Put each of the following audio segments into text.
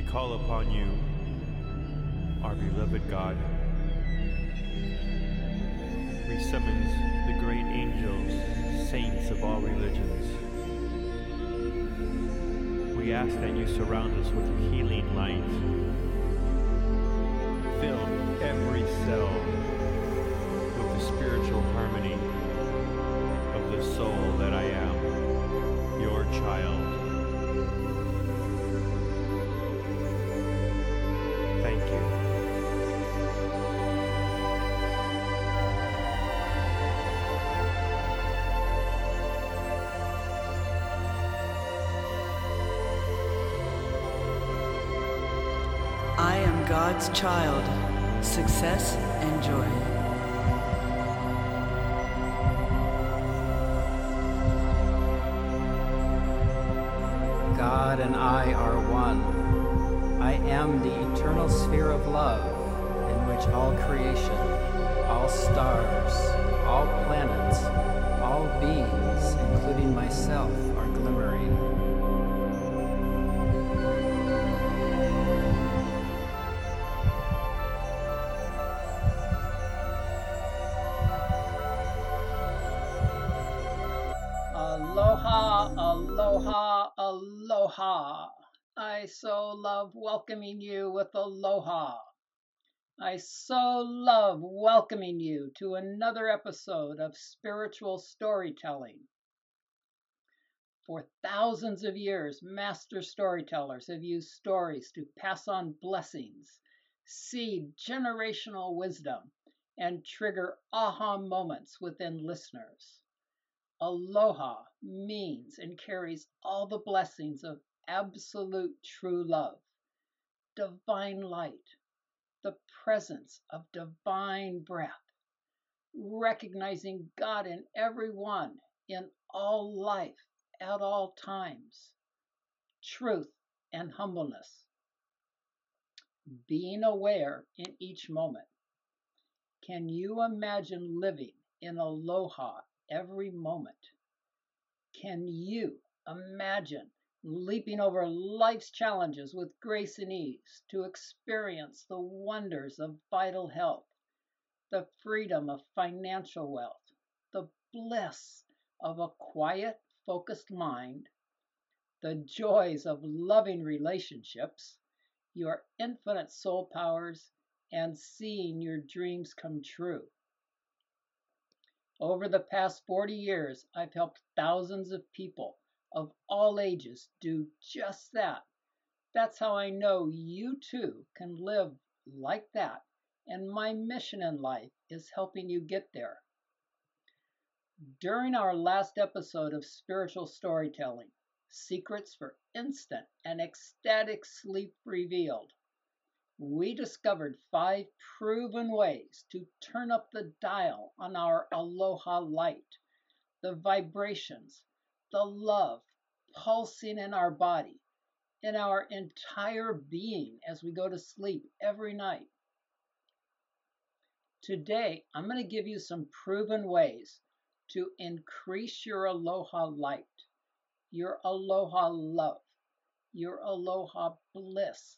We call upon you, our beloved God. We summons the great angels, saints of all religions. We ask that you surround us with healing light. Fill every cell with the spiritual harmony of the soul that I am, your child. God's child. Success and joy. God and I are one. I am the eternal sphere of love in which all creation, all stars, all planets, all beings, including myself, so love welcoming you with aloha. I so love welcoming you to another episode of spiritual storytelling. For thousands of years, master storytellers have used stories to pass on blessings, seed generational wisdom, and trigger aha moments within listeners. Aloha means and carries all the blessings of absolute true love, divine light, the presence of divine breath, recognizing God in everyone, in all life, at all times, truth and humbleness, being aware in each moment. Can you imagine living in aloha every moment? Can you imagine leaping over life's challenges with grace and ease to experience the wonders of vital health, the freedom of financial wealth, the bliss of a quiet, focused mind, the joys of loving relationships, your infinite soul powers, and seeing your dreams come true? Over the past 40 years, I've helped thousands of people of all ages do just that. That's how I know you too can live like that. And my mission in life is helping you get there. During our last episode of Spiritual Storytelling, Secrets for Instant and Ecstatic Sleep Revealed, we discovered five proven ways to turn up the dial on our aloha light, the vibrations, the love pulsing in our body, in our entire being as we go to sleep every night. Today, I'm going to give you some proven ways to increase your aloha light, your aloha love, your aloha bliss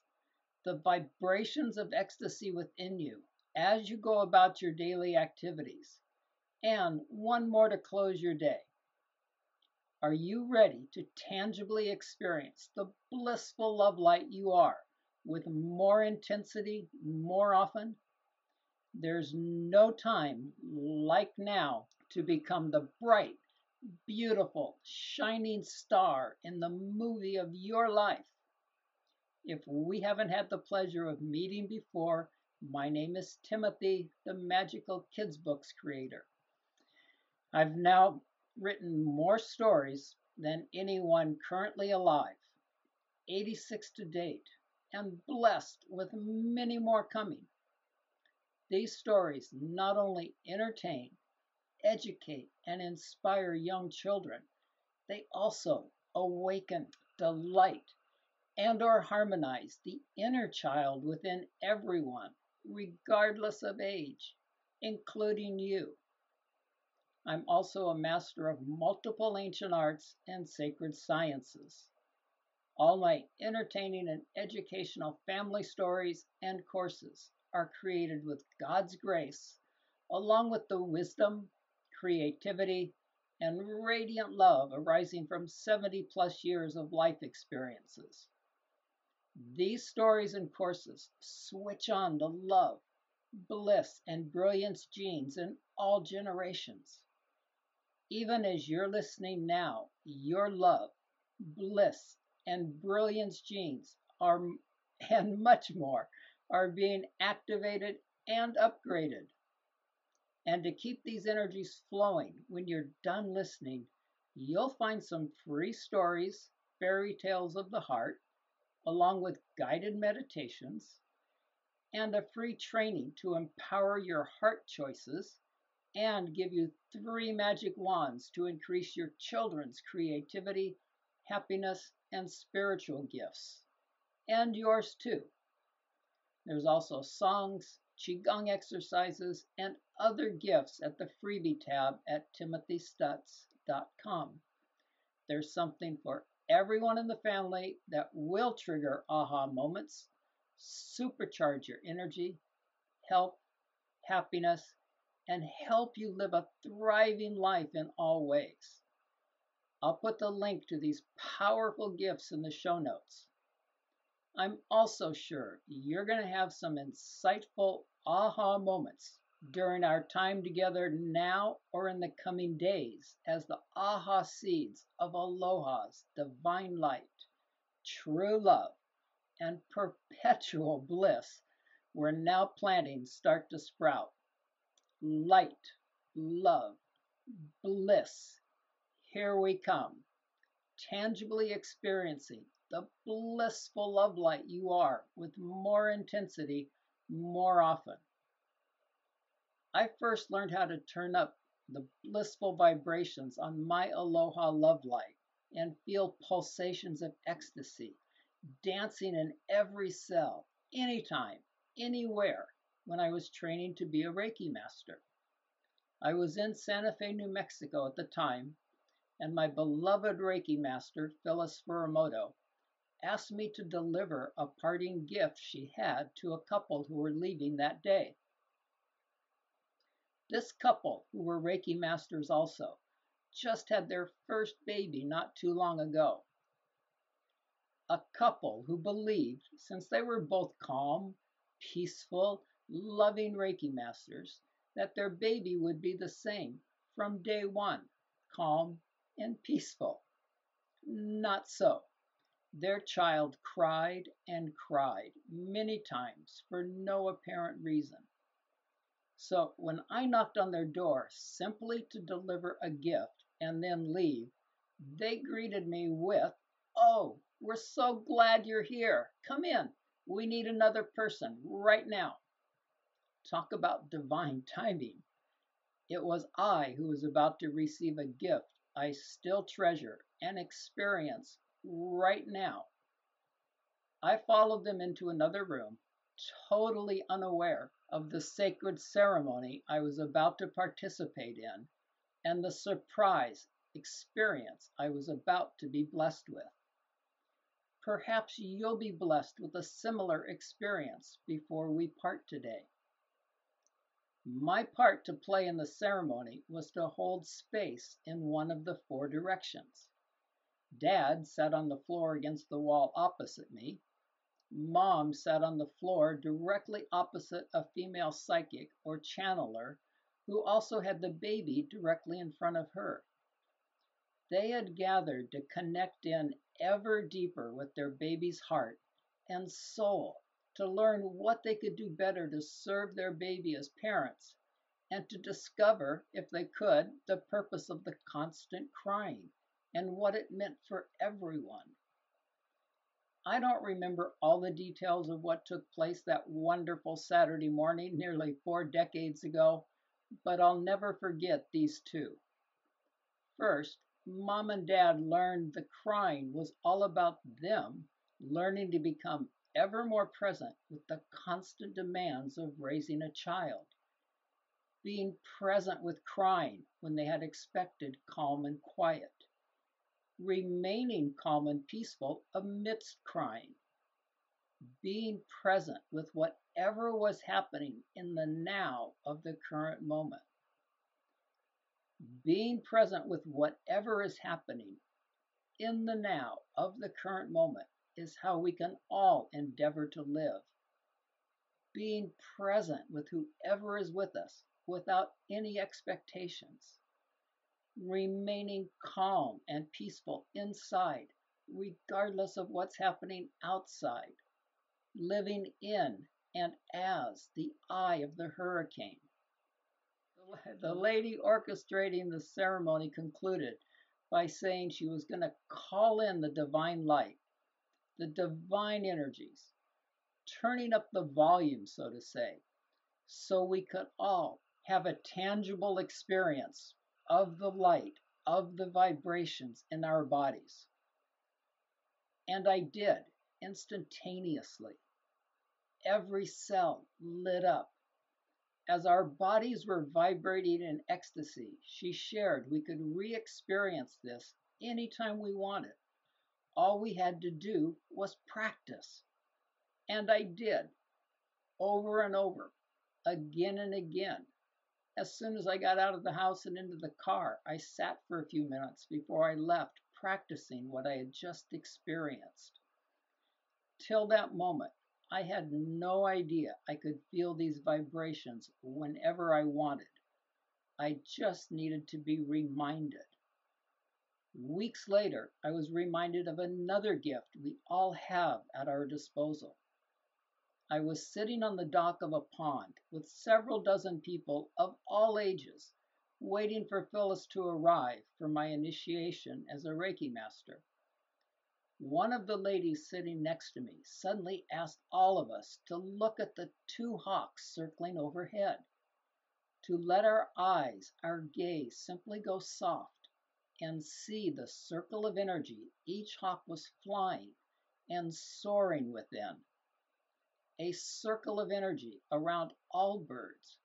the vibrations of ecstasy within you as you go about your daily activities. And one more to close your day. Are you ready to tangibly experience the blissful love light you are with more intensity, more often? There's no time like now to become the bright, beautiful, shining star in the movie of your life. If we haven't had the pleasure of meeting before, my name is Timothy, the Magical Kids Books creator. I've now written more stories than anyone currently alive, 86 to date, and blessed with many more coming. These stories not only entertain, educate, and inspire young children, they also awaken, delight, and or harmonize the inner child within everyone, regardless of age, including you. I'm also a master of multiple ancient arts and sacred sciences. All my entertaining and educational family stories and courses are created with God's grace, along with the wisdom, creativity, and radiant love arising from 70 plus years of life experiences. These stories and courses switch on the love, bliss, and brilliance genes in all generations. Even as you're listening now, your love, bliss, and brilliance genes are and much more are being activated and upgraded. And to keep these energies flowing when you're done listening, you'll find some free stories, fairy tales of the heart, along with guided meditations, and a free training to empower your heart choices and give you three magic wands to increase your children's creativity, happiness, and spiritual gifts, and yours too. There's also songs, Qigong exercises, and other gifts at the freebie tab at timothystuts.com. There's something for everyone in the family that will trigger aha moments, supercharge your energy, help, happiness, and help you live a thriving life in all ways. I'll put the link to these powerful gifts in the show notes. I'm also sure you're going to have some insightful aha moments during our time together now or in the coming days as the aha seeds of Aloha's divine light, true love, and perpetual bliss we're now planting start to sprout. Light, love, bliss, here we come, tangibly experiencing the blissful love light you are with more intensity more often. I first learned how to turn up the blissful vibrations on my Aloha love light and feel pulsations of ecstasy dancing in every cell, anytime, anywhere, when I was training to be a Reiki master. I was in Santa Fe, New Mexico at the time, and my beloved Reiki master, Phyllis Furumoto, asked me to deliver a parting gift she had to a couple who were leaving that day. This couple, who were Reiki masters also, just had their first baby not too long ago. A couple who believed, since they were both calm, peaceful, loving Reiki masters, that their baby would be the same from day one calm and peaceful. Not so. Their child cried and cried many times for no apparent reason. So when I knocked on their door simply to deliver a gift and then leave, they greeted me with, Oh, we're so glad you're here. Come in. We need another person right now. Talk about divine timing. It was I who was about to receive a gift I still treasure and experience right now. I followed them into another room, totally unaware of the sacred ceremony I was about to participate in and the surprise experience I was about to be blessed with. Perhaps you'll be blessed with a similar experience before we part today. My part to play in the ceremony was to hold space in one of the four directions. Dad sat on the floor against the wall opposite me, Mom sat on the floor directly opposite a female psychic or channeler who also had the baby directly in front of her. They had gathered to connect in ever deeper with their baby's heart and soul to learn what they could do better to serve their baby as parents and to discover, if they could, the purpose of the constant crying and what it meant for everyone. I don't remember all the details of what took place that wonderful Saturday morning nearly four decades ago, but I'll never forget these two. First, mom and dad learned the crying was all about them learning to become ever more present with the constant demands of raising a child, being present with crying when they had expected calm and quiet, remaining calm and peaceful amidst crying, being present with whatever was happening in the now of the current moment. Being present with whatever is happening in the now of the current moment is how we can all endeavor to live. Being present with whoever is with us without any expectations. Remaining calm and peaceful inside, regardless of what's happening outside. Living in and as the eye of the hurricane. The mm-hmm. lady orchestrating the ceremony concluded by saying she was going to call in the divine light, the divine energies, turning up the volume, so to say, so we could all have a tangible experience of the light, of the vibrations in our bodies. And I did instantaneously. Every cell lit up. As our bodies were vibrating in ecstasy, she shared we could re experience this anytime we wanted. All we had to do was practice. And I did, over and over, again and again. As soon as I got out of the house and into the car, I sat for a few minutes before I left, practicing what I had just experienced. Till that moment, I had no idea I could feel these vibrations whenever I wanted. I just needed to be reminded. Weeks later, I was reminded of another gift we all have at our disposal. I was sitting on the dock of a pond with several dozen people of all ages, waiting for Phyllis to arrive for my initiation as a Reiki master. One of the ladies sitting next to me suddenly asked all of us to look at the two hawks circling overhead, to let our eyes, our gaze simply go soft and see the circle of energy each hawk was flying and soaring within a circle of energy around all birds,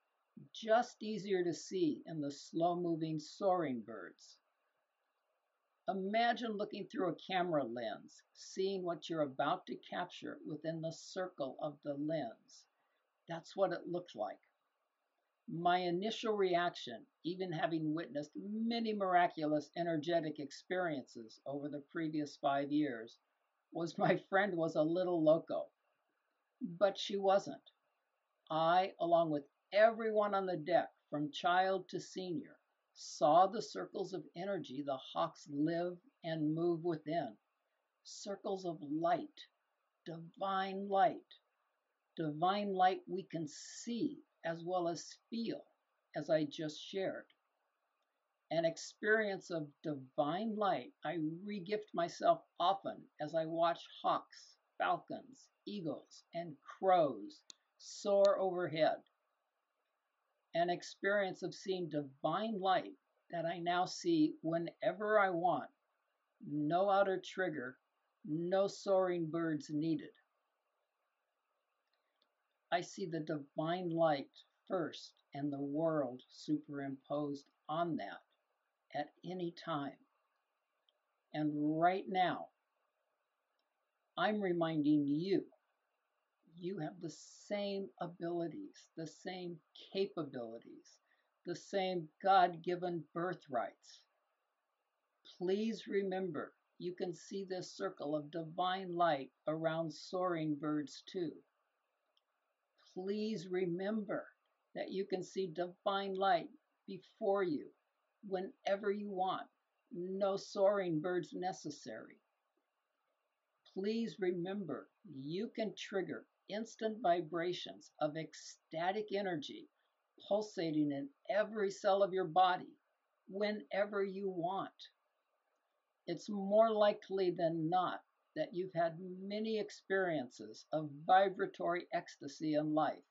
just easier to see in the slow moving soaring birds. Imagine looking through a camera lens, seeing what you're about to capture within the circle of the lens. That's what it looked like. My initial reaction, even having witnessed many miraculous energetic experiences over the previous five years, was my friend was a little loco. But she wasn't. I, along with everyone on the deck, from child to senior, saw the circles of energy the hawks live and move within. Circles of light, divine light, divine light we can see as well as feel, as I just shared. An experience of divine light I regift myself often as I watch hawks falcons, eagles, and crows soar overhead. An experience of seeing divine light that I now see whenever I want. No outer trigger, no soaring birds needed. I see the divine light first and the world superimposed on that at any time. And right now, I'm reminding you, you have the same abilities, the same capabilities, the same God given birthrights. Please remember, you can see this circle of divine light around soaring birds too. Please remember that you can see divine light before you whenever you want. No soaring birds necessary please remember you can trigger instant vibrations of ecstatic energy pulsating in every cell of your body whenever you want. It's more likely than not that you've had many experiences of vibratory ecstasy in life.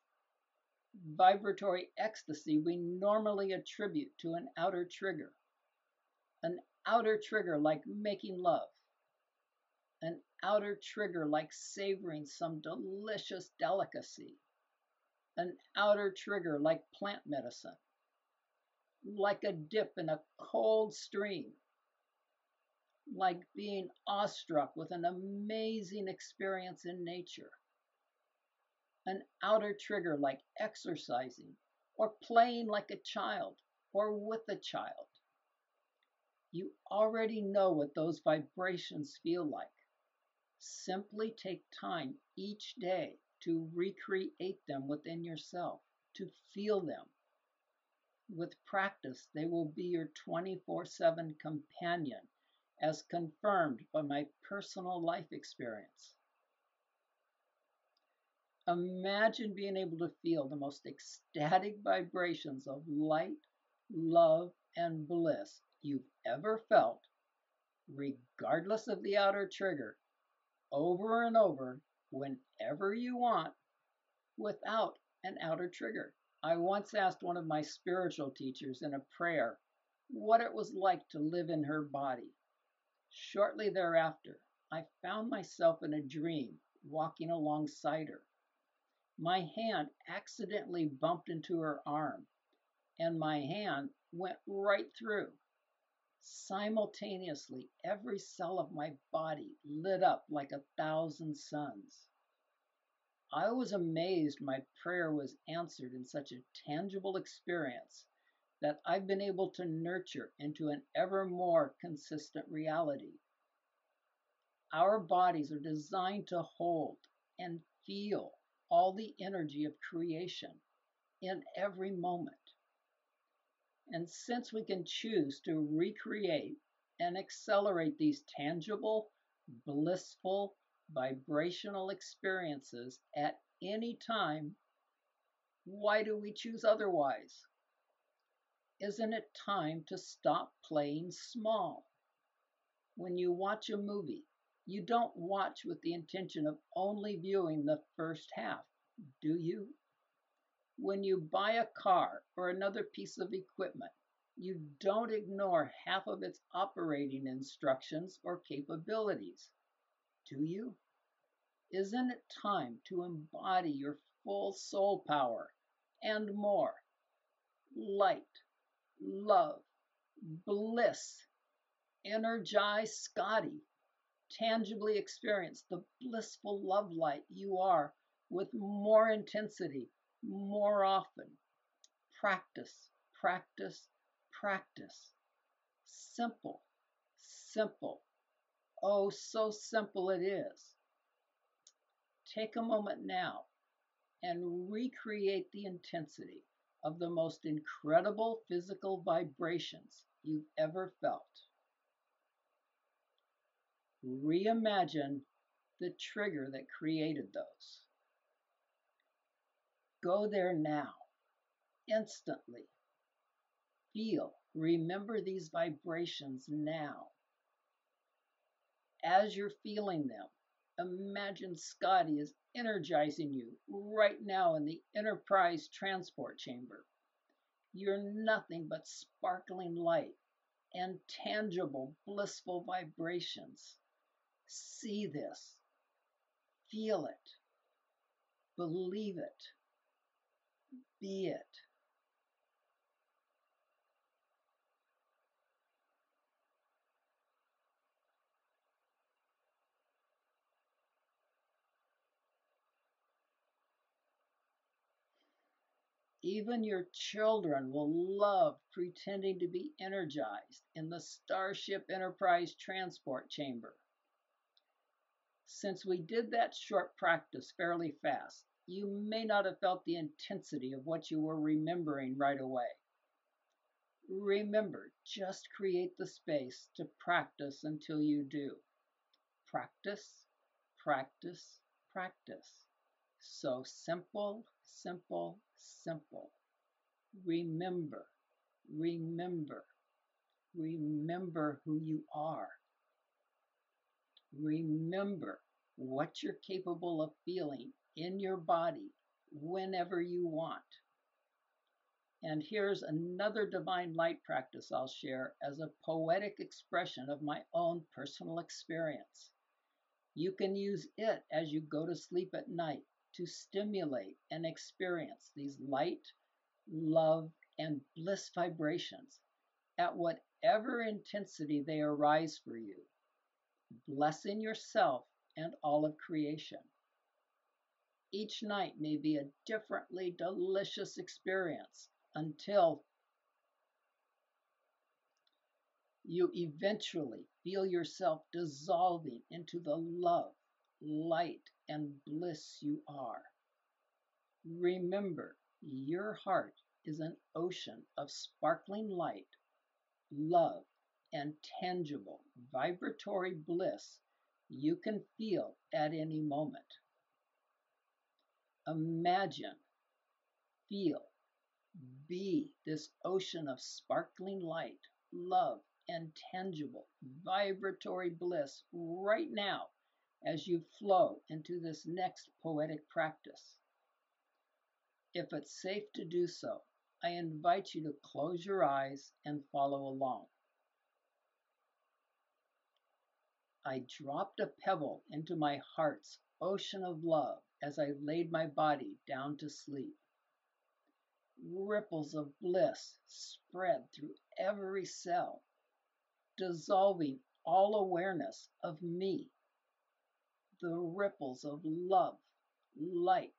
Vibratory ecstasy we normally attribute to an outer trigger. An outer trigger like making love, an outer trigger like savoring some delicious delicacy, an outer trigger like plant medicine, like a dip in a cold stream, like being awestruck with an amazing experience in nature. An outer trigger like exercising or playing like a child or with a child. You already know what those vibrations feel like. Simply take time each day to recreate them within yourself, to feel them. With practice, they will be your 24 7 companion, as confirmed by my personal life experience. Imagine being able to feel the most ecstatic vibrations of light, love, and bliss you've ever felt, regardless of the outer trigger, over and over whenever you want without an outer trigger. I once asked one of my spiritual teachers in a prayer what it was like to live in her body. Shortly thereafter, I found myself in a dream walking alongside her. My hand accidentally bumped into her arm, and my hand went right through. Simultaneously, every cell of my body lit up like a thousand suns. I was amazed my prayer was answered in such a tangible experience that I've been able to nurture into an ever more consistent reality. Our bodies are designed to hold and feel all the energy of creation in every moment. And since we can choose to recreate and accelerate these tangible, blissful, vibrational experiences at any time, why do we choose otherwise? Isn't it time to stop playing small? When you watch a movie, you don't watch with the intention of only viewing the first half, do you? When you buy a car or another piece of equipment, you don't ignore half of its operating instructions or capabilities, do you? Isn't it time to embody your full soul power and more? Light, love, bliss. Energize Scotty. Tangibly experience the blissful love light you are with more intensity more often. Practice, practice, practice. Simple, simple. Oh, so simple it is. Take a moment now and recreate the intensity of the most incredible physical vibrations you've ever felt. Reimagine the trigger that created those. Go there now, instantly. Feel, remember these vibrations now. As you're feeling them, imagine Scotty is energizing you right now in the Enterprise transport chamber. You're nothing but sparkling light and tangible, blissful vibrations. See this, feel it, believe it be it. Even your children will love pretending to be energized in the Starship Enterprise transport chamber. Since we did that short practice fairly fast, you may not have felt the intensity of what you were remembering right away. Remember, just create the space to practice until you do. Practice, practice, practice. So simple, simple, simple. Remember, remember, remember who you are. Remember what you're capable of feeling in your body whenever you want. And here's another divine light practice I'll share as a poetic expression of my own personal experience. You can use it as you go to sleep at night to stimulate and experience these light, love, and bliss vibrations at whatever intensity they arise for you blessing yourself and all of creation. Each night may be a differently delicious experience until you eventually feel yourself dissolving into the love, light, and bliss you are. Remember, your heart is an ocean of sparkling light, love, and tangible vibratory bliss you can feel at any moment. Imagine, feel, be this ocean of sparkling light, love, and tangible vibratory bliss right now as you flow into this next poetic practice. If it's safe to do so, I invite you to close your eyes and follow along. I dropped a pebble into my heart's ocean of love as I laid my body down to sleep. Ripples of bliss spread through every cell, dissolving all awareness of me. The ripples of love, light,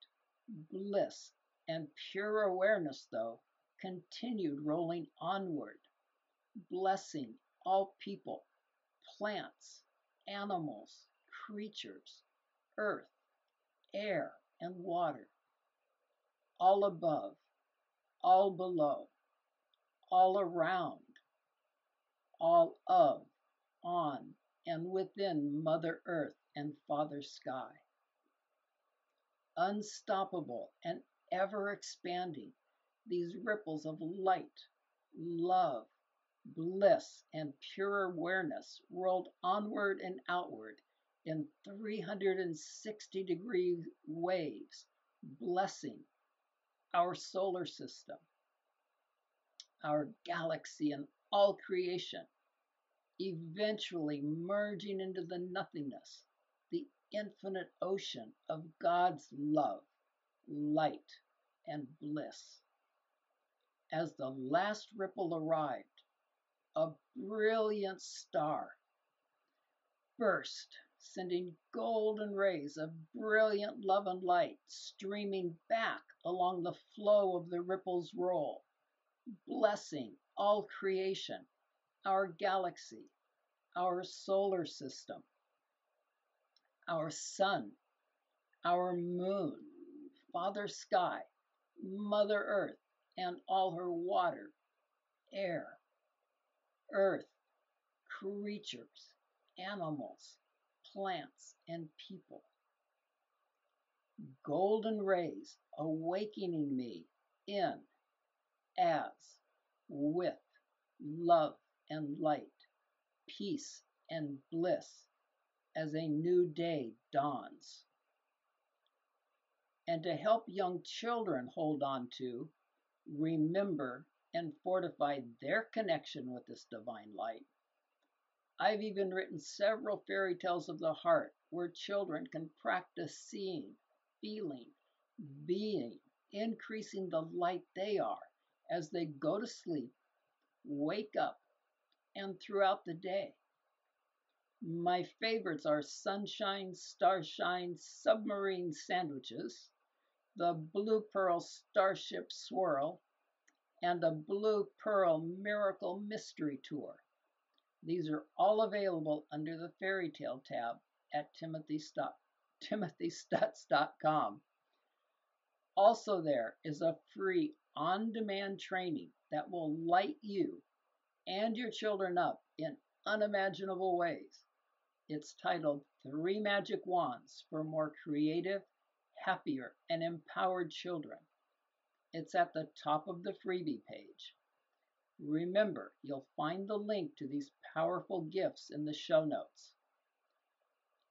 bliss, and pure awareness, though, continued rolling onward, blessing all people, plants, animals, creatures, earth, air, and water, all above, all below, all around, all of, on, and within Mother Earth and Father Sky. Unstoppable and ever expanding, these ripples of light, love, bliss, and pure awareness rolled onward and outward in 360 degree waves, blessing our solar system, our galaxy, and all creation, eventually merging into the nothingness, the infinite ocean of God's love, light, and bliss. As the last ripple arrived, a brilliant star burst, sending golden rays of brilliant love and light streaming back along the flow of the ripple's roll, blessing all creation, our galaxy, our solar system, our sun, our moon, Father Sky, Mother Earth, and all her water, air, earth, creatures, animals, plants, and people. Golden rays awakening me in, as, with love and light, peace and bliss as a new day dawns. And to help young children hold on to, remember, and fortify their connection with this divine light. I've even written several fairy tales of the heart where children can practice seeing, feeling, being, increasing the light they are as they go to sleep, wake up, and throughout the day. My favorites are Sunshine, Starshine, Submarine Sandwiches, the Blue Pearl Starship Swirl, and the Blue Pearl Miracle Mystery Tour. These are all available under the Fairy Tale tab at timothystuts.com. Also, there is a free on demand training that will light you and your children up in unimaginable ways. It's titled Three Magic Wands for More Creative, Happier, and Empowered Children. It's at the top of the freebie page. Remember, you'll find the link to these powerful gifts in the show notes.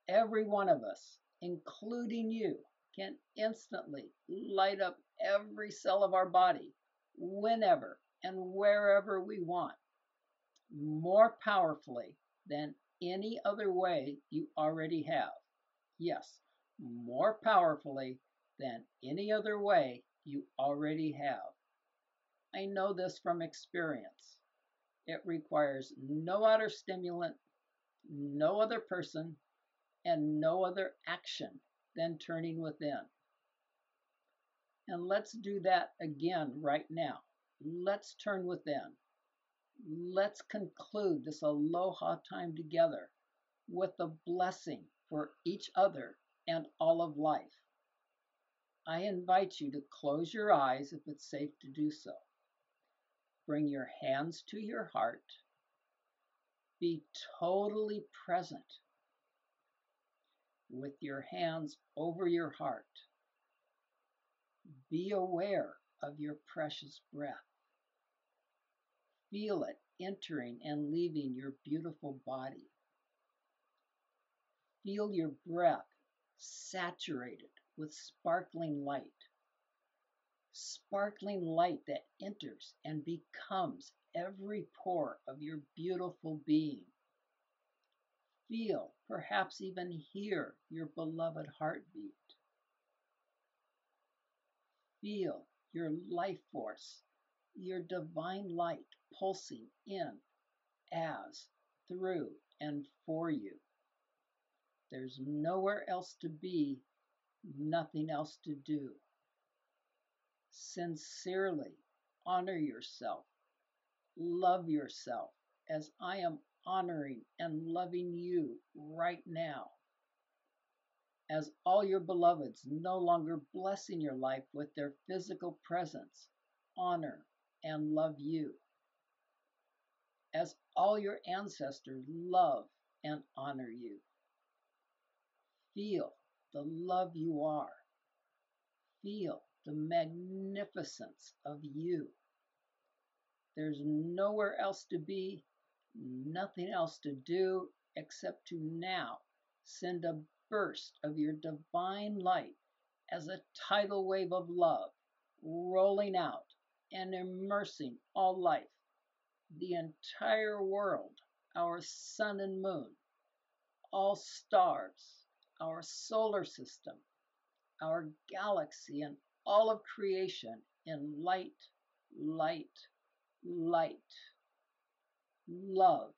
Every one of us, including you, can instantly light up every cell of our body whenever and wherever we want, more powerfully than any other way you already have. Yes, more powerfully than any other way you already have. I know this from experience. It requires no outer stimulant, no other person, and no other action than turning within. And let's do that again right now. Let's turn within. Let's conclude this aloha time together with a blessing for each other and all of life. I invite you to close your eyes if it's safe to do so. Bring your hands to your heart. Be totally present with your hands over your heart. Be aware of your precious breath. Feel it entering and leaving your beautiful body. Feel your breath saturated with sparkling light. Sparkling light that enters and becomes every pore of your beautiful being. Feel, perhaps even hear your beloved heartbeat. Feel your life force, your divine light pulsing in, as, through, and for you. There's nowhere else to be nothing else to do. Sincerely honor yourself, love yourself as I am honoring and loving you right now. As all your beloveds no longer blessing your life with their physical presence, honor and love you. As all your ancestors love and honor you. Feel the love you are. Feel the magnificence of you. There's nowhere else to be, nothing else to do except to now send a burst of your divine light as a tidal wave of love rolling out and immersing all life, the entire world, our sun and moon, all stars, our solar system, our galaxy, and all of creation in light, light, light, love,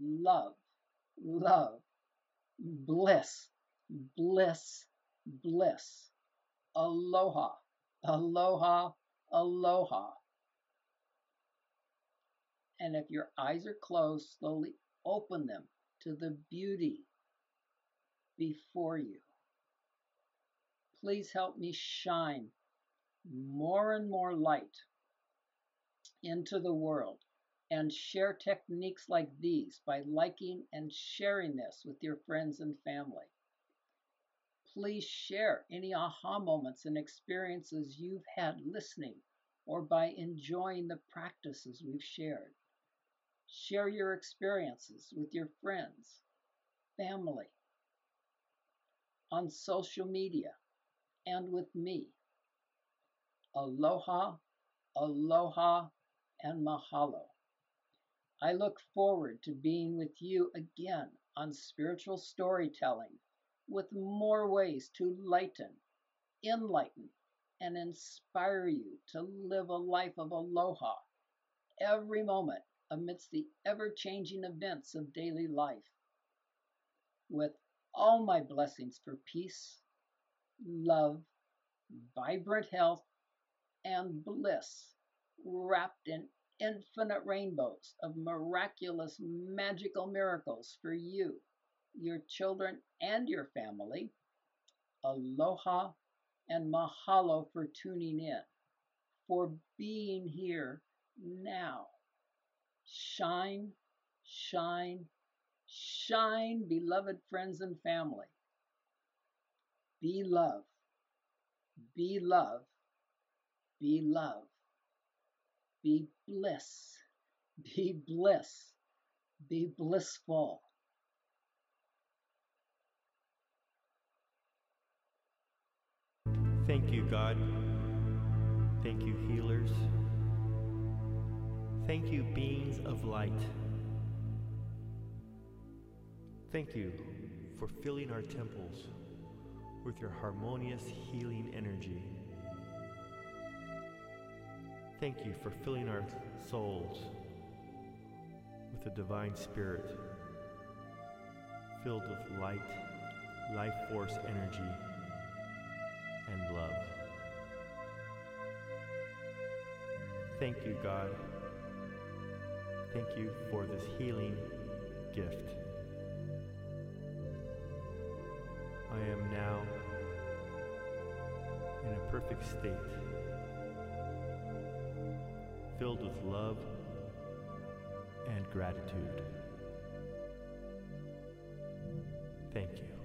love, love, bliss, bliss, bliss, aloha, aloha, aloha. And if your eyes are closed, slowly open them to the beauty before you. Please help me shine more and more light into the world and share techniques like these by liking and sharing this with your friends and family. Please share any aha moments and experiences you've had listening or by enjoying the practices we've shared. Share your experiences with your friends, family, on social media and with me. Aloha, aloha, and mahalo. I look forward to being with you again on spiritual storytelling with more ways to lighten, enlighten, and inspire you to live a life of aloha every moment amidst the ever changing events of daily life. With all my blessings for peace, love, vibrant health, and bliss wrapped in infinite rainbows of miraculous magical miracles for you, your children, and your family. Aloha and mahalo for tuning in, for being here now. Shine, shine, Shine, beloved friends and family. Be love. Be love. Be love. Be bliss. Be bliss. Be blissful. Thank you, God. Thank you, healers. Thank you, beings of light. Thank you for filling our temples with your harmonious healing energy. Thank you for filling our souls with the divine spirit. filled with light, life force energy, Thank you, God. Thank you for this healing gift. I am now in a perfect state, filled with love and gratitude. Thank you.